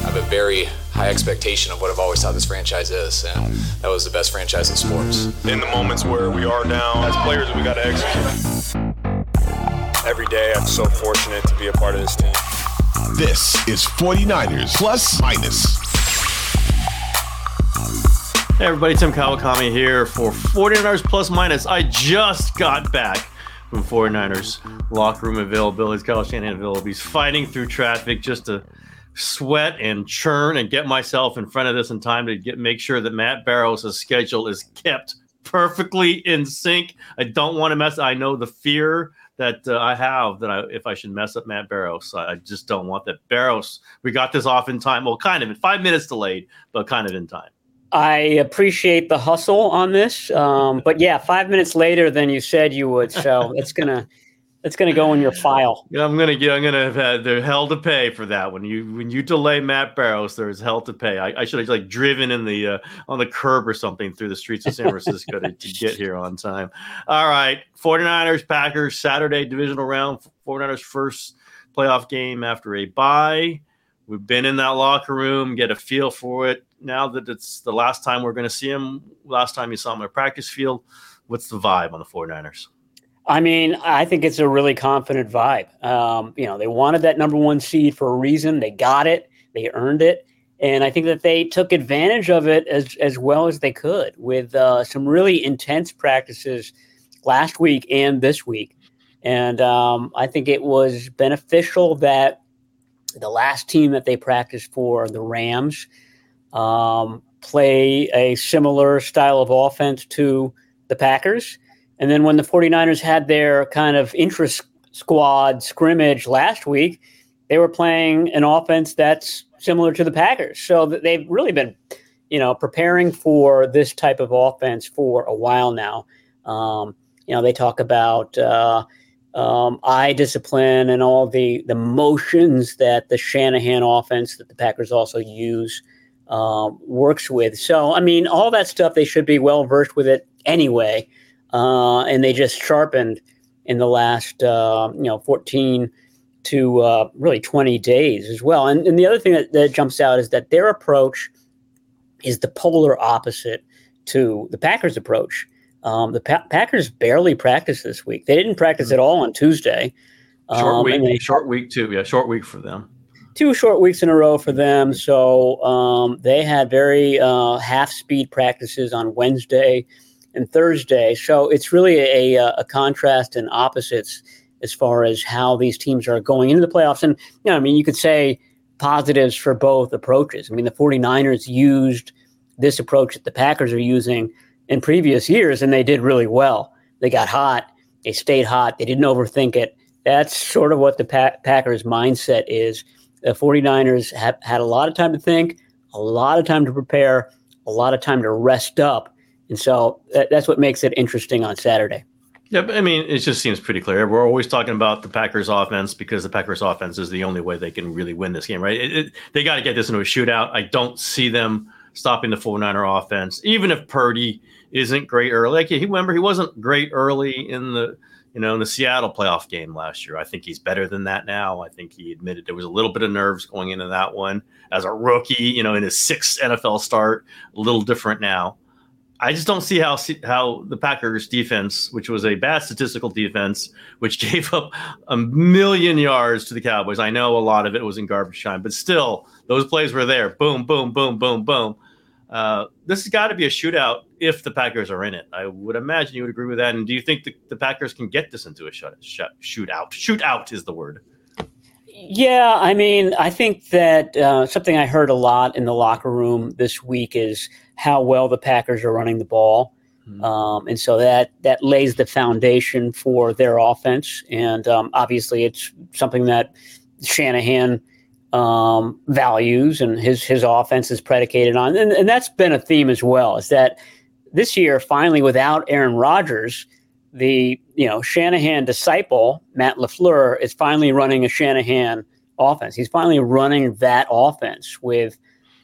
I have a very high expectation of what I've always thought this franchise is, and that was the best franchise in sports. In the moments where we are down, as players, we got to execute. Every day, I'm so fortunate to be a part of this team. This is 49ers Plus Minus. Hey everybody, Tim Kawakami here for 49ers Plus Minus. I just got back from 49ers locker room availability. Kyle Shanahan availability. He's fighting through traffic just to sweat and churn and get myself in front of this in time to get make sure that Matt Barrows' schedule is kept perfectly in sync. I don't want to mess. I know the fear that uh, I have that I, if I should mess up Matt Barrows, I, I just don't want that. Barrows, we got this off in time. Well, kind of in five minutes delayed, but kind of in time. I appreciate the hustle on this, um, but yeah, five minutes later than you said you would. So it's gonna it's gonna go in your file. Yeah, I'm gonna get. I'm gonna have had there's hell to pay for that. When you when you delay Matt Barrows, there's hell to pay. I, I should have like driven in the uh, on the curb or something through the streets of San Francisco to, to get here on time. All right, 49ers Packers Saturday divisional round. 49ers first playoff game after a bye. We've been in that locker room, get a feel for it. Now that it's the last time we're going to see him, last time you saw him at a practice field, what's the vibe on the 49ers? I mean, I think it's a really confident vibe. Um, you know, they wanted that number one seed for a reason. They got it. They earned it. And I think that they took advantage of it as, as well as they could with uh, some really intense practices last week and this week. And um, I think it was beneficial that the last team that they practiced for, the Rams, um, play a similar style of offense to the Packers. And then when the 49ers had their kind of interest squad scrimmage last week, they were playing an offense that's similar to the Packers. So they've really been, you know, preparing for this type of offense for a while now. Um, you know, they talk about uh, um, eye discipline and all the the motions that the Shanahan offense that the Packers also use um, works with. So, I mean, all that stuff they should be well versed with it anyway, uh, and they just sharpened in the last uh, you know 14 to uh, really 20 days as well. And, and the other thing that, that jumps out is that their approach is the polar opposite to the Packers' approach. Um, the pa- Packers barely practiced this week. They didn't practice at all on Tuesday. Short Um, week, they- short week too. Yeah, short week for them. two short weeks in a row for them. So um, they had very uh, half speed practices on Wednesday and Thursday. So it's really a, a, uh, a contrast and opposites as far as how these teams are going into the playoffs. And, you know, I mean, you could say positives for both approaches. I mean, the 49ers used this approach that the Packers are using in previous years, and they did really well. They got hot, they stayed hot, they didn't overthink it. That's sort of what the pa- Packers' mindset is. The 49ers have had a lot of time to think, a lot of time to prepare, a lot of time to rest up. And so that, that's what makes it interesting on Saturday. Yeah, I mean, it just seems pretty clear. We're always talking about the Packers offense because the Packers offense is the only way they can really win this game, right? It, it, they got to get this into a shootout. I don't see them stopping the 49er offense, even if Purdy isn't great early. Like, he, remember, he wasn't great early in the you know, in the Seattle playoff game last year. I think he's better than that now. I think he admitted there was a little bit of nerves going into that one as a rookie, you know, in his sixth NFL start, a little different now. I just don't see how how the Packers defense, which was a bad statistical defense, which gave up a million yards to the Cowboys. I know a lot of it was in garbage time, but still, those plays were there. Boom, boom, boom, boom, boom. Uh, this has got to be a shootout if the Packers are in it. I would imagine you would agree with that. And do you think the, the Packers can get this into a shut, shut, shootout? Shootout is the word. Yeah, I mean, I think that uh, something I heard a lot in the locker room this week is how well the Packers are running the ball. Mm-hmm. Um, and so that that lays the foundation for their offense. And um, obviously, it's something that Shanahan um, values and his his offense is predicated on. And, and that's been a theme as well. Is that this year, finally, without Aaron Rodgers, the you know Shanahan disciple Matt LaFleur is finally running a Shanahan offense. He's finally running that offense with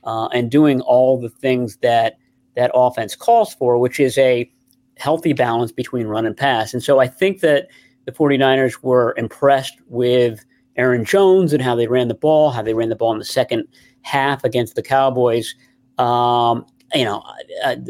uh, and doing all the things that that offense calls for, which is a healthy balance between run and pass. And so I think that the 49ers were impressed with Aaron Jones and how they ran the ball, how they ran the ball in the second half against the Cowboys. Um, you know,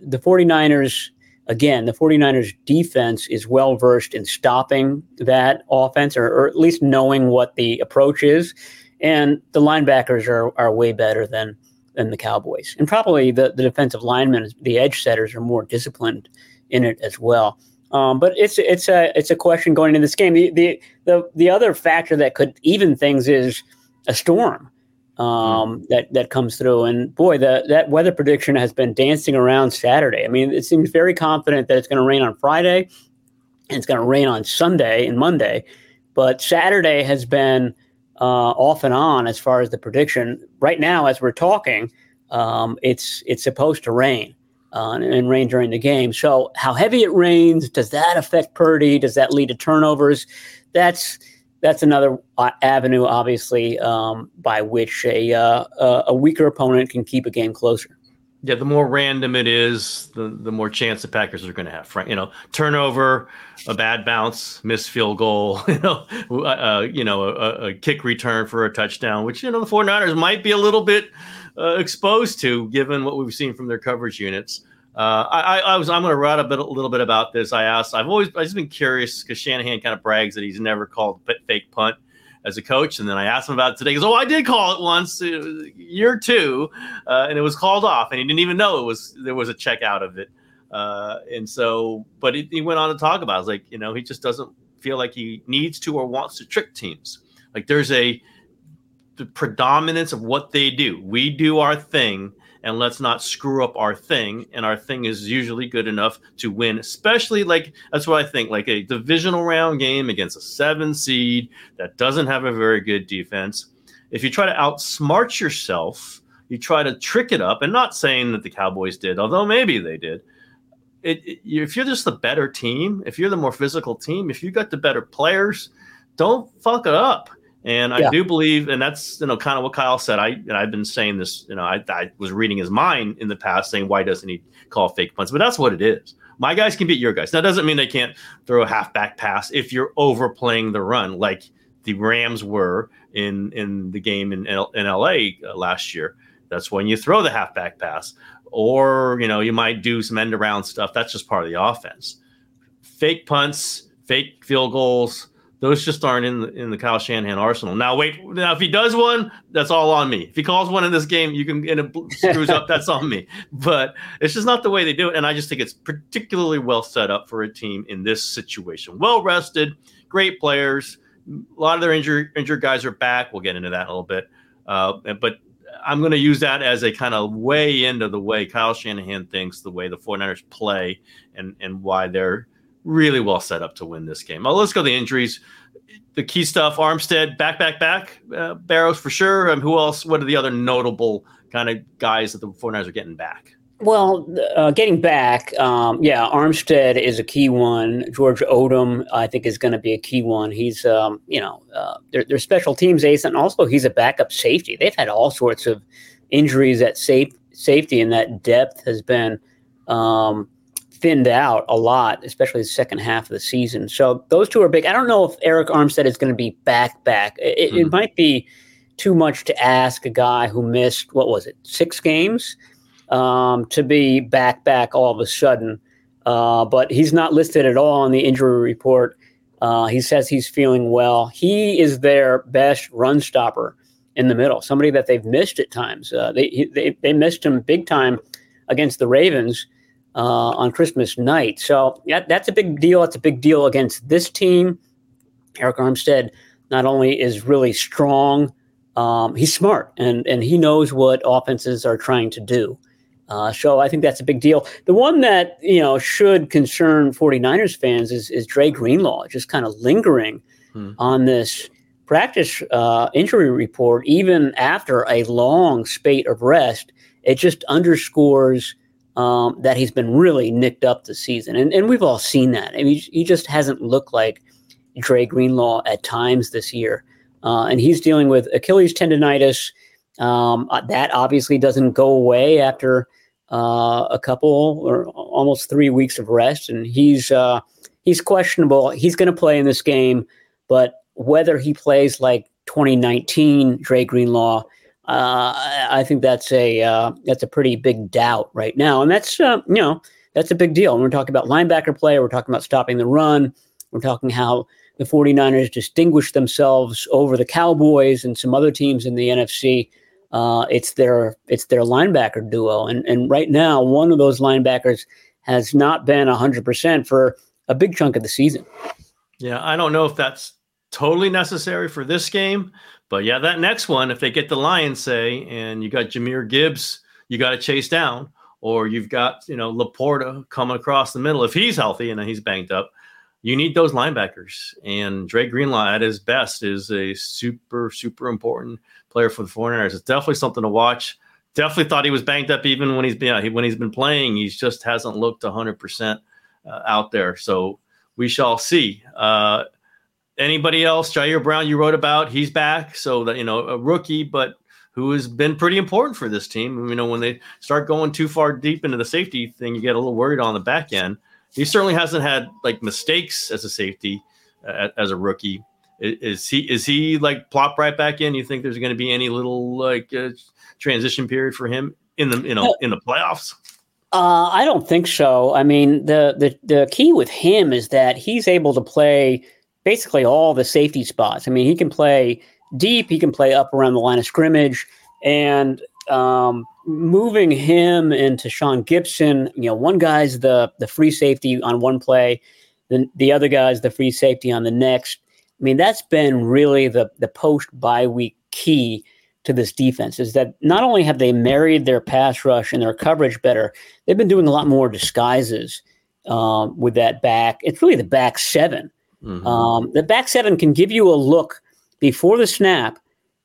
the 49ers again, the 49ers defense is well versed in stopping that offense or, or, at least knowing what the approach is. And the linebackers are, are way better than, than the Cowboys. And probably the, the defensive linemen, the edge setters, are more disciplined in it as well. Um, but it's it's a it's a question going into this game. The, the the the other factor that could even things is a storm um, mm. that that comes through. And boy, the, that weather prediction has been dancing around Saturday. I mean, it seems very confident that it's going to rain on Friday and it's going to rain on Sunday and Monday. But Saturday has been uh, off and on as far as the prediction. Right now, as we're talking, um, it's it's supposed to rain uh, and, rain during the game. So, how heavy it rains does that affect Purdy? Does that lead to turnovers? That's that's another uh, avenue, obviously, um, by which a uh, a weaker opponent can keep a game closer. Yeah, the more random it is, the the more chance the Packers are going to have. You know, turnover, a bad bounce, missed field goal, you know, uh, uh, you know, a, a, kick return for a touchdown, which you know the 49ers might be a little bit uh, exposed to, given what we've seen from their coverage units. Uh, I, I, was I'm going to write a bit a little bit about this. I asked. I've always I've just been curious because Shanahan kind of brags that he's never called fake punt as a coach, and then I asked him about it today. He goes, "Oh, I did call it once, uh, year two, uh, and it was called off, and he didn't even know it was there was a check out of it." Uh, and so, but he, he went on to talk about. It. Like, you know, he just doesn't feel like he needs to or wants to trick teams. Like there's a the predominance of what they do. We do our thing and let's not screw up our thing. And our thing is usually good enough to win, especially like that's what I think, like a divisional round game against a seven seed that doesn't have a very good defense. If you try to outsmart yourself, you try to trick it up, and not saying that the Cowboys did, although maybe they did. It, it, if you're just the better team, if you're the more physical team, if you got the better players, don't fuck it up. And I yeah. do believe, and that's you know kind of what Kyle said. I and I've been saying this. You know, I, I was reading his mind in the past, saying why doesn't he call fake punts? But that's what it is. My guys can beat your guys. That doesn't mean they can't throw a halfback pass if you're overplaying the run, like the Rams were in in the game in L, in LA uh, last year. That's when you throw the halfback pass, or you know you might do some end around stuff. That's just part of the offense. Fake punts, fake field goals those just aren't in the in the Kyle Shanahan arsenal. Now wait, now if he does one, that's all on me. If he calls one in this game, you can and it screws up, that's on me. But it's just not the way they do it, and I just think it's particularly well set up for a team in this situation. Well rested, great players. A lot of their injured injured guys are back. We'll get into that in a little bit. Uh, but I'm going to use that as a kind of way into the way Kyle Shanahan thinks, the way the 49ers play, and and why they're really well set up to win this game. Well, let's go to the injuries. The key stuff: Armstead back, back, back. Uh, Barrows for sure. And who else? What are the other notable kind of guys that the 49ers are getting back? Well, uh, getting back, um, yeah, Armstead is a key one. George Odum, I think, is going to be a key one. He's, um, you know, uh, they're, they're, special teams ace, and also he's a backup safety. They've had all sorts of injuries at safe, safety, and that depth has been um, thinned out a lot, especially the second half of the season. So those two are big. I don't know if Arik Armstead is going to be back, back. It, mm. it hmm. might be too much to ask a guy who missed, what was it, six games? um, to be back back all of a sudden. Uh, but he's not listed at all on the injury report. Uh, he says he's feeling well. He is their best run stopper in the middle, somebody that they've missed at times. Uh, they, they, they missed him big time against the Ravens uh, on Christmas night. So that, that's a big deal. It's a big deal against this team. Arik Armstead not only is really strong, um, he's smart and, and he knows what offenses are trying to do. Uh, so I think that's a big deal. The one that you know should concern 49ers fans is, is Dre Greenlaw, just kind of lingering hmm. on this practice uh, injury report, even after a long spate of rest. It just underscores um, that he's been really nicked up this season, and and we've all seen that. I mean, he just hasn't looked like Dre Greenlaw at times this year, uh, and he's dealing with Achilles tendonitis. Um, uh, that obviously doesn't go away after uh, a couple or almost three weeks of rest, and he's uh, he's questionable. He's going to play in this game, but whether he plays like 2019 Dre Greenlaw, uh, I think that's a uh, that's a pretty big doubt right now, and that's uh, you know that's a big deal. We're talking about linebacker play, we're talking about stopping the run. We're talking how the 49ers distinguish themselves over the Cowboys and some other teams in the NFC. Uh, it's their it's their linebacker duo, and and right now one of those linebackers has not been hundred percent for a big chunk of the season. Yeah, I don't know if that's totally necessary for this game, but yeah, that next one, if they get the Lions, say, and you got Jahmyr Gibbs, you got to chase down, or you've got you know LaPorta coming across the middle if he's healthy and he's banged up. You need those linebackers, and Dre Greenlaw at his best is a super super important player for the 49ers. It's definitely something to watch. Definitely thought he was banged up even when he's been when he's been playing. He just hasn't looked 100 uh, percent out there. So we shall see. Uh, anybody else? Ji'Ayir Brown, you wrote about. He's back. So that you know a rookie, but who has been pretty important for this team. You know, when they start going too far deep into the safety thing, you get a little worried on the back end. He certainly hasn't had like mistakes as a safety uh, as a rookie, is he is he like plop right back in? You think there's going to be any little like uh, transition period for him in the you know in the playoffs? Uh, I don't think so. I mean, the, the the key with him is that he's able to play basically all the safety spots. I mean, he can play deep, he can play up around the line of scrimmage, and um, moving him into Sean Gipson, You know, one guy's the the free safety on one play, then the other guy's the free safety on the next. I mean, that's been really the the post bye week key to this defense is that not only have they married their pass rush and their coverage better, they've been doing a lot more disguises um, with that back. It's really the back 7 mm-hmm. um, the back seven can give you a look before the snap,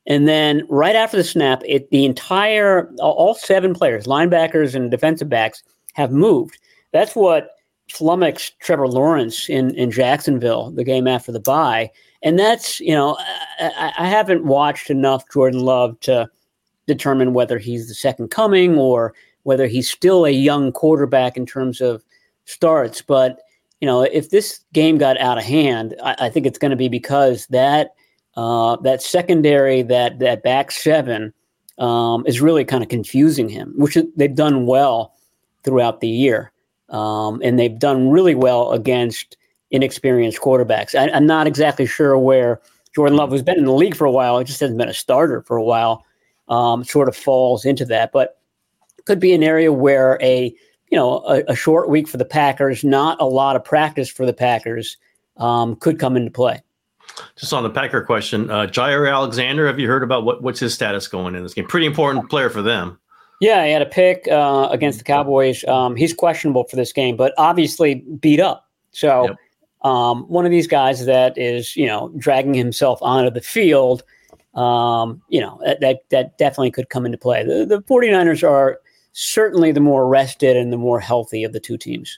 and then right after the snap, it the entire all seven players, linebackers and defensive backs, have moved. That's what flummoxed Trevor Lawrence in, in Jacksonville, the game after the bye. And that's, you know, I, I, haven't watched enough Jordan Love to determine whether he's the second coming or whether he's still a young quarterback in terms of starts. But, you know, if this game got out of hand, I, I think it's going to be because that uh, that secondary, that that back seven, um, is really kind of confusing him, which they've done well throughout the year. Um, and they've done really well against inexperienced quarterbacks. I, am not exactly sure where Jordan Love, who's been in the league for a while, it just hasn't been a starter for a while, um, sort of falls into that. But could be an area where a you know a, a, short week for the Packers, not a lot of practice for the Packers, um, could come into play. Just on the Packer question, uh, Jaire Alexander, have you heard about what, what's his status going in this game? Pretty important player for them. Yeah, he had a pick uh, against the Cowboys. Um, he's questionable for this game, but obviously beat up. So yep. um, one of these guys that is, you know, dragging himself onto the field, um, you know, that, that, that definitely could come into play. The, the 49ers are certainly the more rested and the more healthy of the two teams.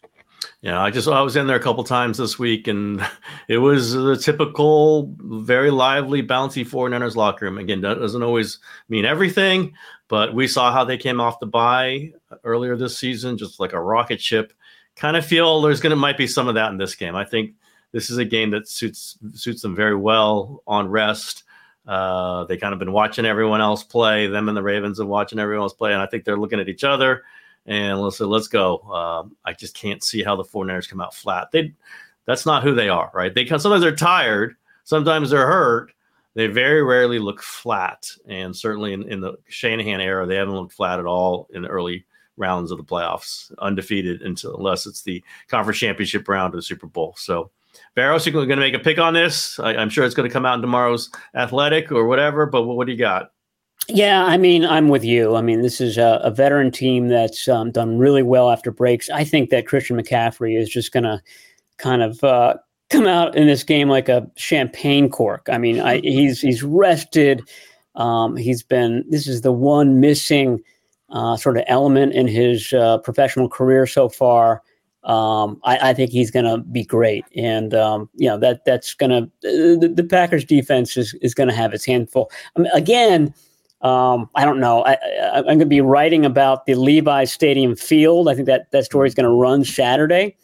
Yeah, I just I was in there a couple times this week, and it was the typical, very lively, bouncy 49ers locker room. Again, that doesn't always mean everything, but we saw how they came off the bye earlier this season, just like a rocket ship. Kind of feel there's gonna might be some of that in this game. I think this is a game that suits suits them very well on rest. Uh, they kind of been watching everyone else play. Them and the Ravens have watching everyone else play, and I think they're looking at each other and let's say, let's go. Um, I just can't see how the 49ers come out flat. They, that's not who they are, right? They sometimes they're tired, sometimes they're hurt. They very rarely look flat, and certainly in, in the Shanahan era, they haven't looked flat at all in the early rounds of the playoffs, undefeated until unless it's the conference championship round or the Super Bowl. So, Barrows, you're going to make a pick on this. I, am sure it's going to come out in tomorrow's Athletic or whatever. But what, what do you got? Yeah, I mean, I'm with you. I mean, this is a, a veteran team that's um, done really well after breaks. I think that Christian McCaffrey is just going to kind of uh, come out in this game like a champagne cork. I mean, I, he's he's rested. Um, he's been. This is the one missing uh, sort of element in his uh, professional career so far. Um, I, I, think he's going to be great, and um, you know that that's going to the, the, Packers defense is is going to have its handful. I mean, again um, I don't know. I, am going to be writing about the Levi Stadium field. I think that that story is going to run Saturday.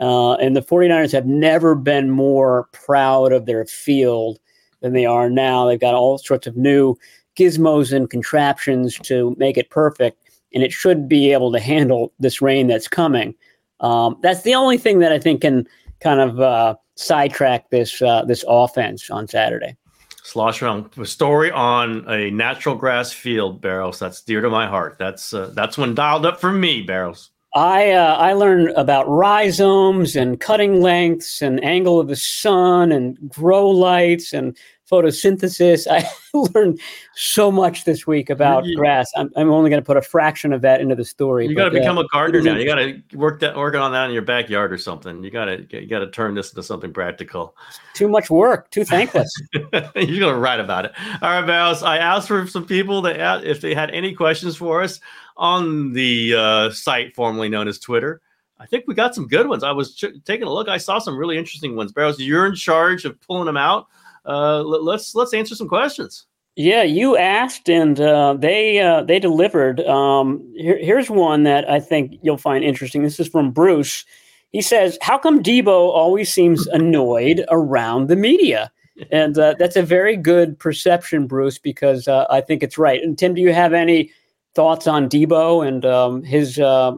Uh, and the 49ers have never been more proud of their field than they are now. They've got all sorts of new gizmos and contraptions to make it perfect, and it should be able to handle this rain that's coming. Um, that's the only thing that I think can kind of uh, sidetrack this uh, this offense on Saturday. Slosh around a story on a natural grass field, Barrows. That's dear to my heart. That's uh, that's one dialed up for me, Barrows. I uh, I learned about rhizomes and cutting lengths and angle of the sun and grow lights and photosynthesis. I learned so much this week about yeah. grass. I'm, I'm only going to put a fraction of that into the story. You got to become uh, a gardener now. You got to work that working on that in your backyard or something. You got to you got to turn this into something practical. Too much work. Too thankless. You're going to write about it. All right, Mouse. I asked for some people that if they had any questions for us on the uh, site formerly known as Twitter. I think we got some good ones. I was ch- taking a look. I saw some really interesting ones. Barrows, you're in charge of pulling them out uh, let's let's answer some questions. Yeah, you asked, and uh, they uh, they delivered. Um, here, here's one that I think you'll find interesting. This is from Bruce. He says, "How come Deebo always seems annoyed around the media?" And uh, that's a very good perception, Bruce, because uh, I think it's right. And Tim, do you have any thoughts on Deebo and um, his uh,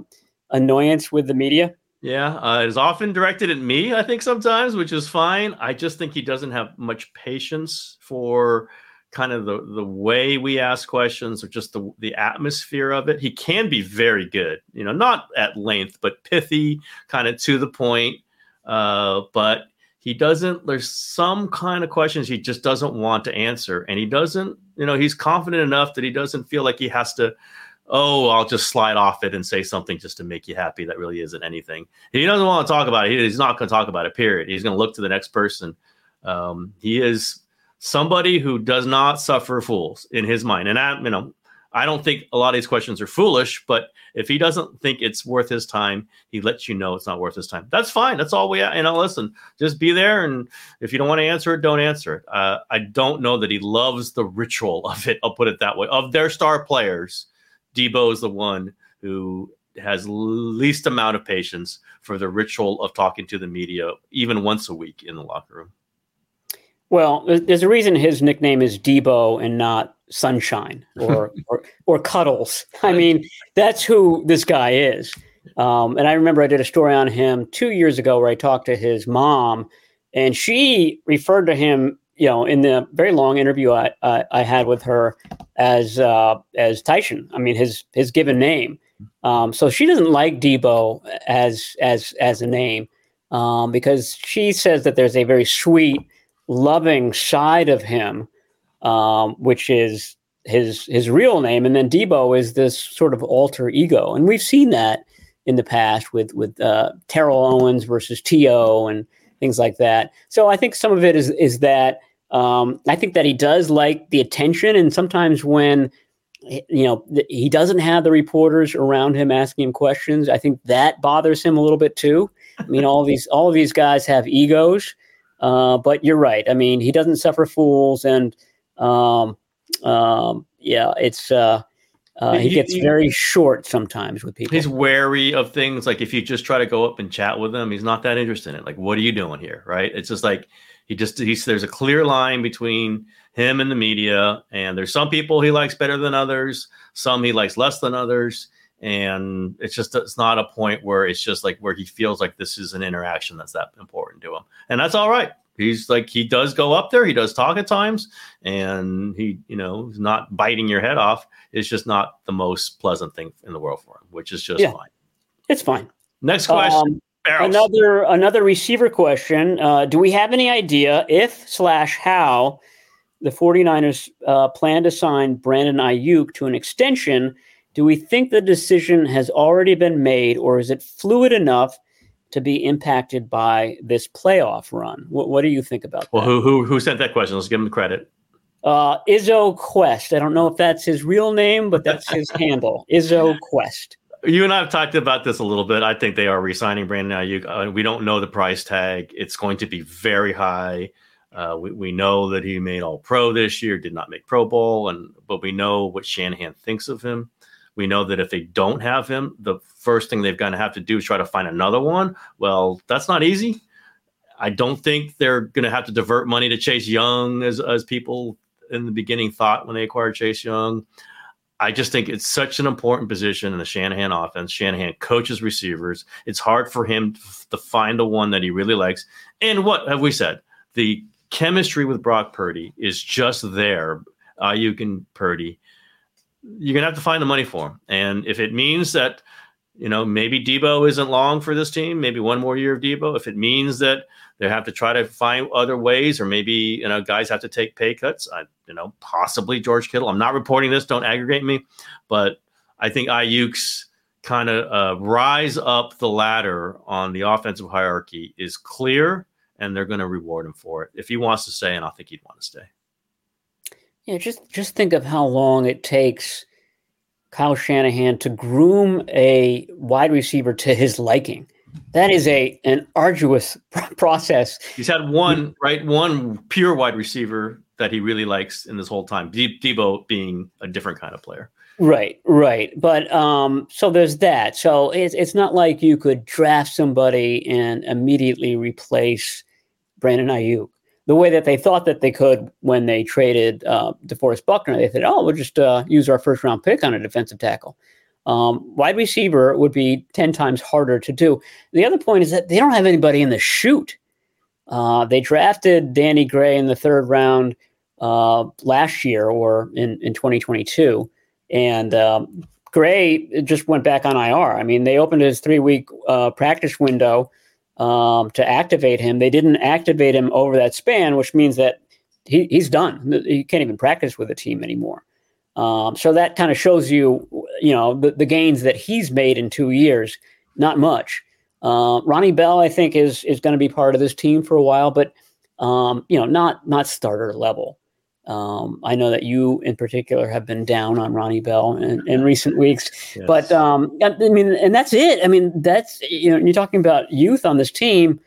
annoyance with the media? Yeah, uh, it's often directed at me, I think sometimes, which is fine. I just think he doesn't have much patience for kind of the, the way we ask questions or just the, the atmosphere of it. He can be very good, you know, not at length, but pithy, kind of to the point. Uh, but he doesn't, there's some kind of questions he just doesn't want to answer. And he doesn't, you know, he's confident enough that he doesn't feel like he has to oh, I'll just slide off it and say something just to make you happy that really isn't anything. He doesn't want to talk about it. He's not going to talk about it, period. He's going to look to the next person. Um, he is somebody who does not suffer fools in his mind. And I, you know, I don't think a lot of these questions are foolish, but if he doesn't think it's worth his time, he lets you know it's not worth his time. That's fine. That's all we, you know, listen, just be there. And if you don't want to answer it, don't answer it. Uh, I don't know that he loves the ritual of it. I'll put it that way of their star players Deebo is the one who has least amount of patience for the ritual of talking to the media even once a week in the locker room. Well, there's a reason his nickname is Deebo and not Sunshine or or, or Cuddles. I mean, that's who this guy is. Um, and I remember I did a story on him two years ago where I talked to his mom, and she referred to him you know, in the very long interview I I, I had with her as uh, as Tyson. I mean, his his given name. Um, so she doesn't like Deebo as as as a name um, because she says that there's a very sweet, loving side of him, um, which is his his real name, and then Deebo is this sort of alter ego, and we've seen that in the past with with uh, Terrell Owens versus T.O. and things like that. So I think some of it is is that um, I think that he does like the attention, and sometimes when you know, he doesn't have the reporters around him asking him questions. I think that bothers him a little bit too. I mean, all these all of these guys have egos, uh, but you're right. I mean, he doesn't suffer fools, and um, um, yeah, it's uh, uh, he, gets very short sometimes with people. He's wary of things. Like if you just try to go up and chat with him, he's not that interested in it. Like, what are you doing here? Right? It's just like he just he's there's a clear line between him and the media, and there's some people he likes better than others, some he likes less than others, and it's just it's not a point where it's just like where he feels like this is an interaction that's that important to him, and that's all right. He's like he does go up there he does talk at times and he you know he's not biting your head off. It's just not the most pleasant thing in the world for him which is just yeah, fine. It's fine. Next question. Um, another another receiver question uh, do we have any idea if slash how the 49ers uh, plan to sign brandon aiyuk to an extension do we think the decision has already been made or is it fluid enough to be impacted by this playoff run. What, what do you think about well, that? Well, who, who who sent that question? Let's give him the credit. Uh, Izzo Quest. I don't know if that's his real name, but that's his handle. Izzo Quest. You and I have talked about this a little bit. I think they are re-signing Brandon Aiyuk. Uh, we don't know the price tag. It's going to be very high. Uh, we, we know that he made All Pro this year, did not make Pro Bowl, and but we know what Shanahan thinks of him. We know that if they don't have him, the first thing they're going to have to do is try to find another one. Well, that's not easy. I don't think they're going to have to divert money to Chase Young as, as people in the beginning thought when they acquired Chase Young. I just think it's such an important position in the Shanahan offense. Shanahan coaches receivers. It's hard for him to find the one that he really likes. And what have we said? The chemistry with Brock Purdy is just there. Aiyuk and Purdy you're gonna have to find the money for him. And if it means that, you know, maybe Deebo isn't long for this team, maybe one more year of Deebo. If it means that they have to try to find other ways, or maybe you know, guys have to take pay cuts. I, you know, possibly George Kittle. I'm not reporting this. Don't aggregate me, but I think Aiyuk's kind of uh, rise up the ladder on the offensive hierarchy is clear, and they're going to reward him for it if he wants to stay. And I think he'd want to stay. Yeah, just just think of how long it takes Kyle Shanahan to groom a wide receiver to his liking. That is a an arduous process. He's had one right, one pure wide receiver that he really likes in this whole time. De- Deebo being a different kind of player. Right, right. But um, so there's that. So it's it's not like you could draft somebody and immediately replace Brandon Aiyuk the way that they thought that they could when they traded uh, DeForest Buckner. They said, "Oh, we'll just uh, use our first round pick on a defensive tackle." Um, wide receiver would be ten times harder to do. The other point is that they don't have anybody in the chute. Uh, they drafted Danny Gray in the third round uh, last year or in, in 2022, and um, Gray just went back on IR. I mean, they opened his three week uh, practice window um, to activate him. They didn't activate him over that span, which means that he, he's done. He can't even practice with the team anymore. Um, so that kind of shows you, you know, the, the, gains that he's made in two years. Not much. Uh, Ronnie Bell, I think, is is going to be part of this team for a while, but um, you know, not not starter level. Um, I know that you, in particular, have been down on Ronnie Bell in, in recent weeks, yes. but um, I mean, and that's it. I mean, that's you know, you're talking about youth on this team.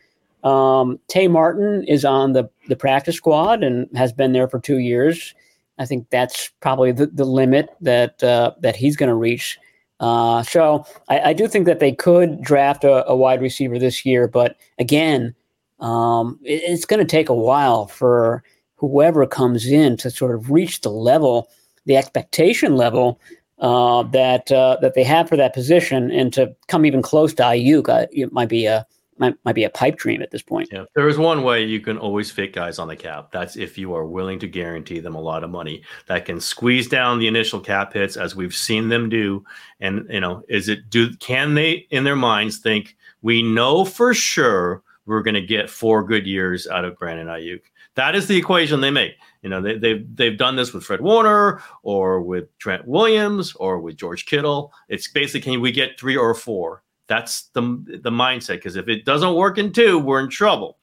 Um, Tay Martin is on the the practice squad and has been there for two years. I think that's probably the, the limit that uh, that he's going to reach. Uh, so I, I, do think that they could draft a, a wide receiver this year, but again, um, it, it's going to take a while for whoever comes in to sort of reach the level, the expectation level uh, that uh, that they have for that position, and to come even close to Aiyuk, uh, it might be a might, might be a pipe dream at this point. Yeah, there is one way you can always fit guys on the cap. That's if you are willing to guarantee them a lot of money that can squeeze down the initial cap hits, as we've seen them do. And you know, is it do can they in their minds think we know for sure we're going to get four good years out of Brandon Aiyuk? That is the equation they make. You know, they, they've they've done this with Fred Warner or with Trent Williams or with George Kittle. It's basically can we get three or four? That's the the mindset. Because if it doesn't work in two, we're in trouble.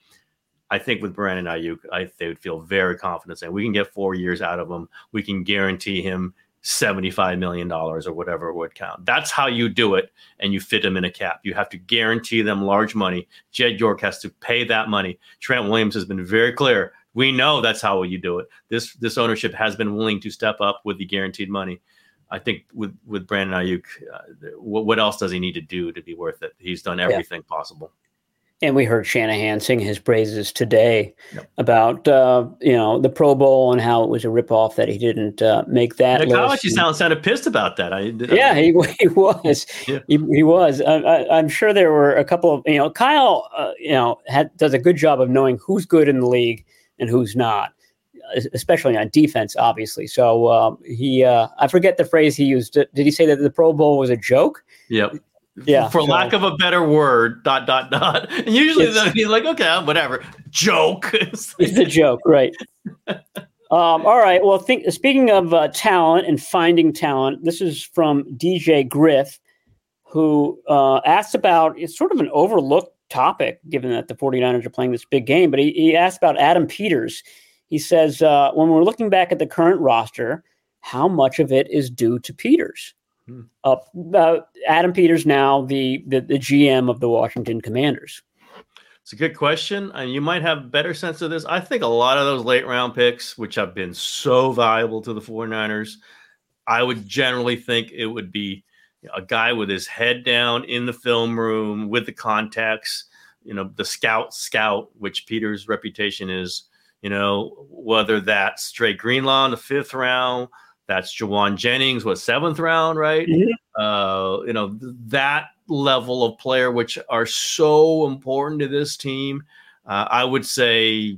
I think with Brandon Aiyuk, I they would feel very confident saying we can get four years out of him. We can guarantee him $75 million or whatever would count. That's how you do it. And you fit them in a cap. You have to guarantee them large money. Jed York has to pay that money. Trent Williams has been very clear. We know that's how you do it. This this ownership has been willing to step up with the guaranteed money. I think with with Brandon Aiyuk, uh, what, what, else does he need to do to be worth it? He's done everything yeah. possible. And we heard Shanahan sing his praises today yep. about uh, you know the Pro Bowl and how it was a ripoff that he didn't uh, make that. The college, you sound of pissed about that. I, yeah, he, he was. Yeah. He, he, was. I, am sure there were a couple of you know Kyle. Uh, you know had, does a good job of knowing who's good in the league and who's not, especially on defense, obviously. So um, he, uh, I forget the phrase he used. Did he say that the Pro Bowl was a joke? Yep. Yeah. For so, lack of a better word dot dot dot. And usually he's like okay whatever. Joke. It's a joke right. Um, all right. Well think speaking of uh, talent and finding talent this is from dj griff who uh, asked about it's sort of an overlooked topic given that the 49ers are playing this big game but he, he asked about adam peters he says uh, when we're looking back at the current roster how much of it is due to peters uh, uh, Adam Peters now the, the, the GM of the Washington Commanders. It's a good question, and you might have better sense of this. I think a lot of those late round picks, which have been so valuable to the 49ers, I would generally think it would be a guy with his head down in the film room with the contacts, you know, the scout scout, which Peters' reputation is, you know, whether that's Dre Greenlaw in the fifth round, that's Jauan Jennings, what seventh round, right? Mm-hmm. Uh, you know that level of player, which are so important to this team. Uh, I would say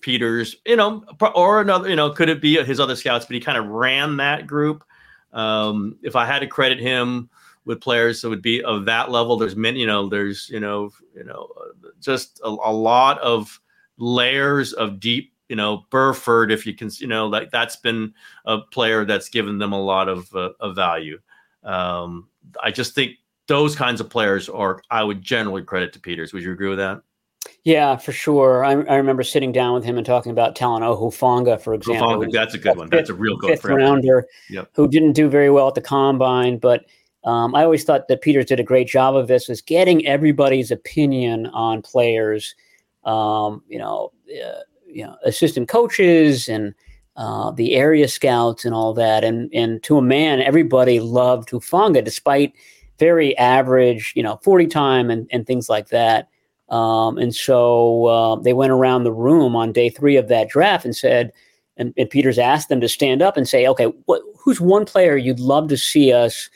Peters, you know, or another, you know, could it be his other scouts? But he kind of ran that group. Um, if I had to credit him with players, that would be of that level. There's many, you know, there's you know, you know, just a, a lot of layers of deep you know Burford, if you can, you know, like that's been a player that's given them a lot of, uh, of value. Um, I just think those kinds of players are I would generally credit to Peters. Would you agree with that? Yeah, for sure. I, I remember sitting down with him and talking about Talanoa Hufanga, for example. Hufanga, that's a good one. That's a real good fifth rounder yep. who didn't do very well at the combine, but um, I always thought that Peters did a great job of this, was getting everybody's opinion on players. Um, you know, uh, you know assistant coaches and uh, the area scouts and all that. And and to a man, everybody loved Hufanga, despite very average, you know, 40 time and, and things like that. Um, and so uh, they went around the room on day three of that draft and said, and, and Peters asked them to stand up and say, okay, who's one player you'd love to see us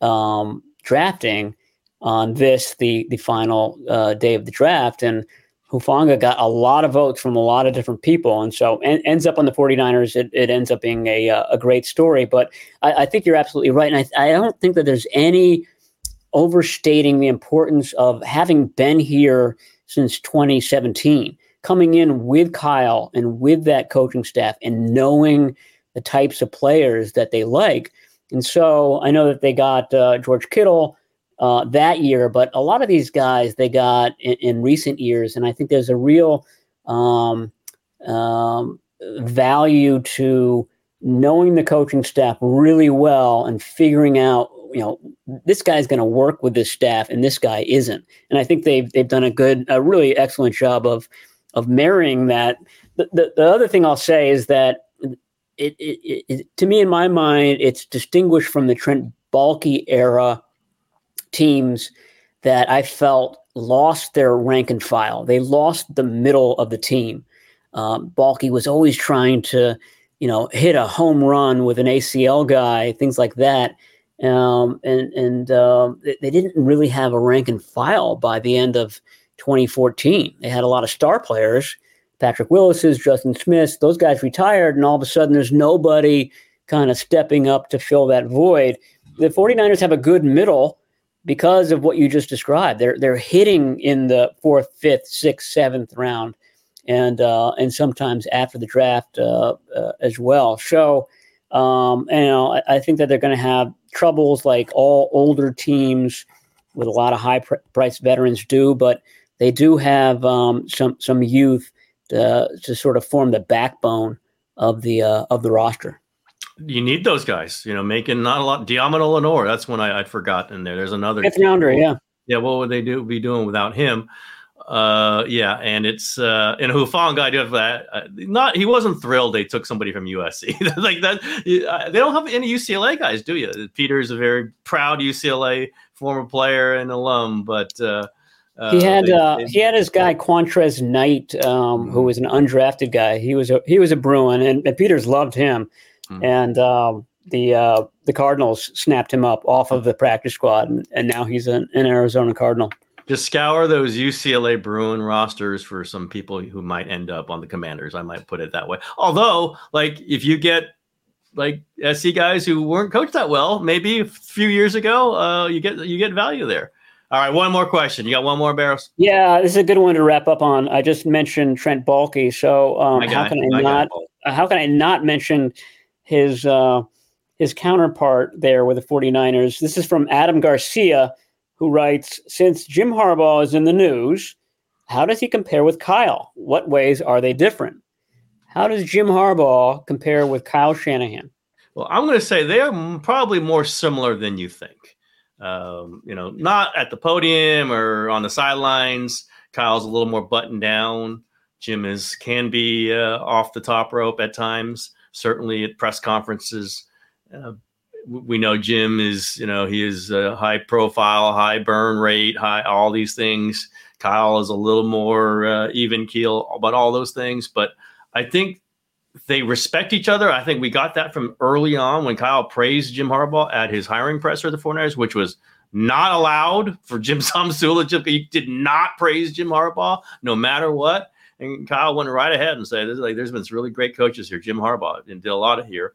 um, drafting on this, the, the final uh, day of the draft? And Hufanga got a lot of votes from a lot of different people. And so en- ends up on the 49ers. It, it ends up being a, uh, a great story. But I, I think you're absolutely right. And I, I don't think that there's any overstating the importance of having been here since 2017, coming in with Kyle and with that coaching staff and knowing the types of players that they like. And so I know that they got uh, George Kittle uh, that year, but a lot of these guys they got in, in recent years, and I think there's a real um, um, value to knowing the coaching staff really well and figuring out, you know, this guy's going to work with this staff and this guy isn't. And I think they've they've done a good, a really excellent job of of marrying that. The, the, the other thing I'll say is that it, it, it, to me, in my mind, it's distinguished from the Trent Baalke era teams that I felt lost their rank and file. They lost the middle of the team. Um, Baalke was always trying to, you know, hit a home run with an ACL guy, things like that. Um, and and uh, they didn't really have a rank and file by the end of 2014. They had a lot of star players, Patrick Willis's, Justin Smith's. Those guys retired, and all of a sudden there's nobody kind of stepping up to fill that void. The 49ers have a good middle because of what you just described. They're they're hitting in the fourth, fifth, sixth, seventh round, and uh, and sometimes after the draft uh, uh, as well. So, um, and, you know, I, I, think that they're going to have troubles like all older teams with a lot of high pr- price veterans do, but they do have um, some some youth to, to sort of form the backbone of the uh, of the roster. You need those guys, you know, making not a lot. Deommodore Lenoir, that's one I, I'd forgotten there. There's another fifth rounder, yeah. Yeah, what would they do be doing without him? Uh, yeah, and it's uh, and Hufanga did that. Uh, not he wasn't thrilled they took somebody from USC like that. Uh, they don't have any UCLA guys, do you? Peter is a very proud UCLA former player and alum, but uh, uh, he had they, uh, they, he had his guy Qwuantrezz Knight, um, who was an undrafted guy. He was a he was a Bruin, and, and Peters loved him. Mm-hmm. And um, the uh, the Cardinals snapped him up off of the practice squad, and, and now he's an, an Arizona Cardinal. Just scour those UCLA Bruin rosters for some people who might end up on the Commanders. I might put it that way. Although, like, if you get like SC guys who weren't coached that well, maybe a few years ago, uh, you get you get value there. All right, one more question. You got one more, Barrows? Yeah, this is a good one to wrap up on. I just mentioned Trent Baalke, so um, how can I not? How can I not mention his uh, his counterpart there with the 49ers? This is from Adam Garcia, who writes: Since Jim Harbaugh is in the news, how does he compare with Kyle? What ways are they different? How does Jim Harbaugh compare with Kyle Shanahan? Well, I'm going to say they are probably more similar than you think. Um, you know, not at the podium or on the sidelines. Kyle's a little more buttoned down. Jim is can be uh, off the top rope at times. Certainly at press conferences, uh, we know Jim is. You know, he is a high profile, high burn rate, high all these things. Kyle is a little more uh, even keel about all those things, but I think they respect each other. I think we got that from early on when Kyle praised Jim Harbaugh at his hiring presser at the 49ers, which was not allowed for Jim Tomsula. Jim, he did not praise Jim Harbaugh no matter what. And Kyle went right ahead and said, like, there's been some really great coaches here. Jim Harbaugh and did a lot of here.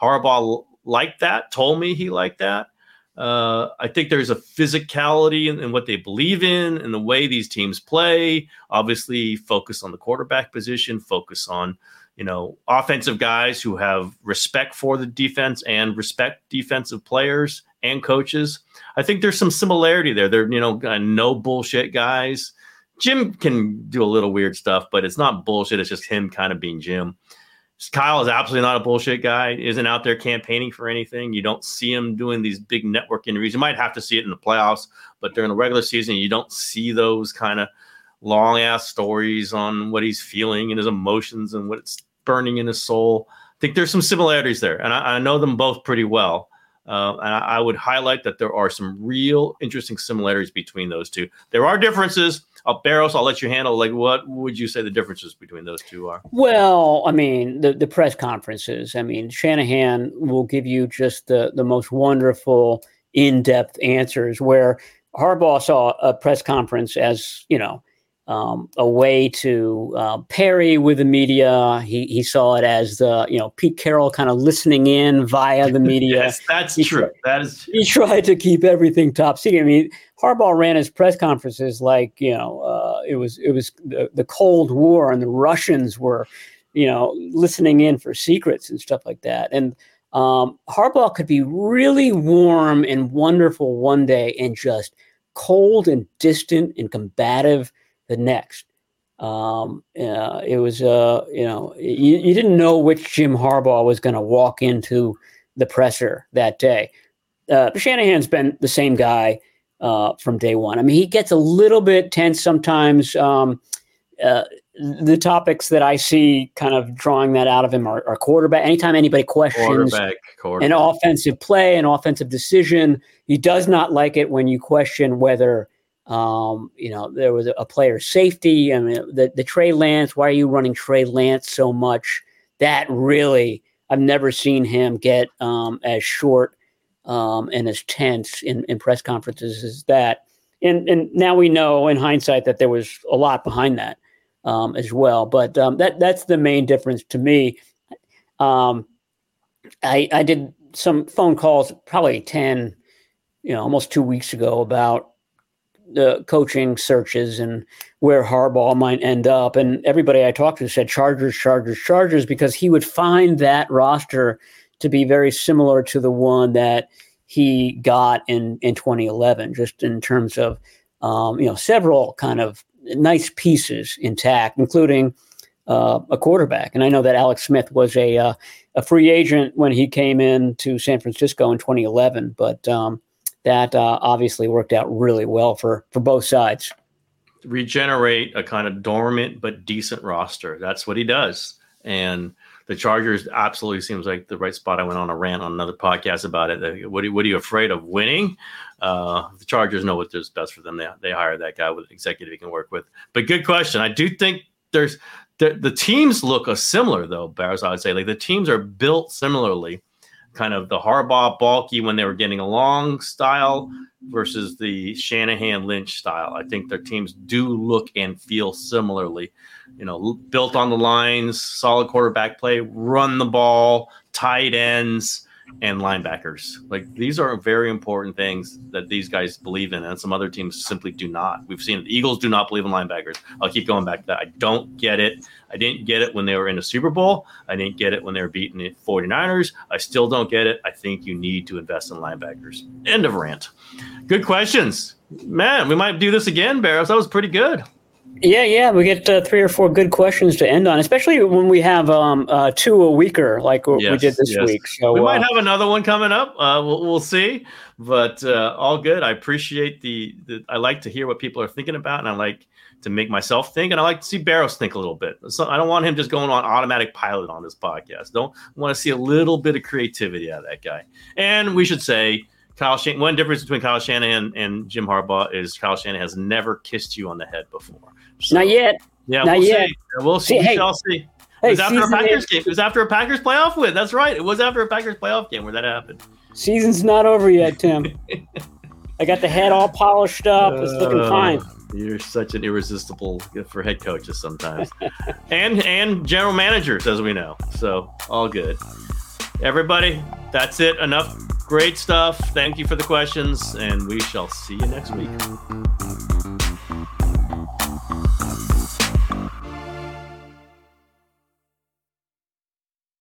Harbaugh liked that, told me he liked that. Uh, I think there's a physicality in, in, what they believe in and the way these teams play. Obviously, focus on the quarterback position, focus on you know offensive guys who have respect for the defense and respect defensive players and coaches. I think there's some similarity there. They're you know no bullshit guys. Jim can do a little weird stuff, but it's not bullshit. It's just him kind of being Jim. Kyle is absolutely not a bullshit guy. Isn't out there campaigning for anything. You don't see him doing these big network interviews. You might have to see it in the playoffs, but during the regular season, you don't see those kind of long ass stories on what he's feeling and his emotions and what's burning in his soul. I think there's some similarities there, and I, I know them both pretty well. Uh, and I, I, would highlight that there are some real interesting similarities between those two. There are differences. Uh, Barrows, I'll let you handle. Like, what would you say the differences between those two are? Well, I mean, the, the press conferences. I mean, Shanahan will give you just the the most wonderful, in depth answers. Where Harbaugh saw a press conference as you know um, a way to uh, parry with the media. He, he saw it as the you know Pete Carroll kind of listening in via the media. yes, that's he true. Tried, that is. He tried to keep everything top secret. I mean, Harbaugh ran his press conferences like you know uh, it was it was the, the Cold War and the Russians were you know listening in for secrets and stuff like that. And um, Harbaugh could be really warm and wonderful one day and just cold and distant and combative the next. Um, uh, it was, uh, you know, you, you didn't know which Jim Harbaugh was going to walk into the presser that day. Uh, Shanahan's been the same guy uh, from day one. I mean, he gets a little bit tense sometimes. Um, uh, the topics that I see kind of drawing that out of him are, are quarterback. Anytime anybody questions quarterback, quarterback. an offensive play, an offensive decision, he does not like it when you question whether um, you know, there was a player safety. I mean, the, the Trey Lance, why are you running Trey Lance so much? That really, I've never seen him get um, as short um, and as tense in, in press conferences as that. And, and now we know in hindsight that there was a lot behind that um, as well. But um, that that's the main difference to me. Um, I, I did some phone calls, probably 10, you know, almost two weeks ago about the coaching searches and where Harbaugh might end up. And everybody I talked to said Chargers, Chargers, Chargers, because he would find that roster to be very similar to the one that he got in, in 2011, just in terms of, um, you know, several kind of nice pieces intact, including uh, a quarterback. And I know that Alex Smith was a, uh, a free agent when he came in to San Francisco in 2011, but um, that uh, obviously worked out really well for for both sides. Regenerate a kind of dormant but decent roster. That's what he does, and the Chargers absolutely seems like the right spot. I went on a rant on another podcast about it. What are, what are you afraid of winning? Uh, the Chargers know what is best for them. They, they hire that guy with an executive he can work with. But good question. I do think there's the, the teams look similar though, Barrows. I would say like the teams are built similarly. Kind of the Harbaugh Baalke when they were getting along style versus the Shanahan Lynch style. I think their teams do look and feel similarly you know, built on the lines, solid quarterback play, run the ball, tight ends, and linebackers. Like these are very important things that these guys believe in, and some other teams simply do not. We've seen the Eagles do not believe in linebackers. I'll keep going back to that. I don't get it. I didn't get it when they were in the Super Bowl. I didn't get it when they were beating the 49ers. I still don't get it. I think you need to invest in linebackers. End of rant. Good questions. Man, we might do this again, Barrows. That was pretty good. Yeah, yeah, we get uh, three or four good questions to end on, especially when we have um, uh, two a weeker like yes, we did this yes. week. So we uh, might have another one coming up. Uh, we'll, we'll, see, but uh, all good. I appreciate the, the. I like to hear what people are thinking about, and I like to make myself think, and I like to see Barrows think a little bit. So I don't want him just going on automatic pilot on this podcast. Don't want to see a little bit of creativity out of that guy. And we should say. Kyle Shan- one difference between Kyle Shanahan and Jim Harbaugh is Kyle Shanahan has never kissed you on the head before. So, Not yet. Yeah, Not we'll yet. see. We'll see. See, hey, shall see. It was after a Packers game. It was after a Packers playoff win. That's right. It was after a Packers playoff game where that happened. Season's not over yet, Tim. I got the head all polished up. It's looking uh, fine. You're such an irresistible for head coaches sometimes, and and general managers, as we know. So all good. Everybody, that's it. Enough great stuff. Thank you for the questions, and we shall see you next week.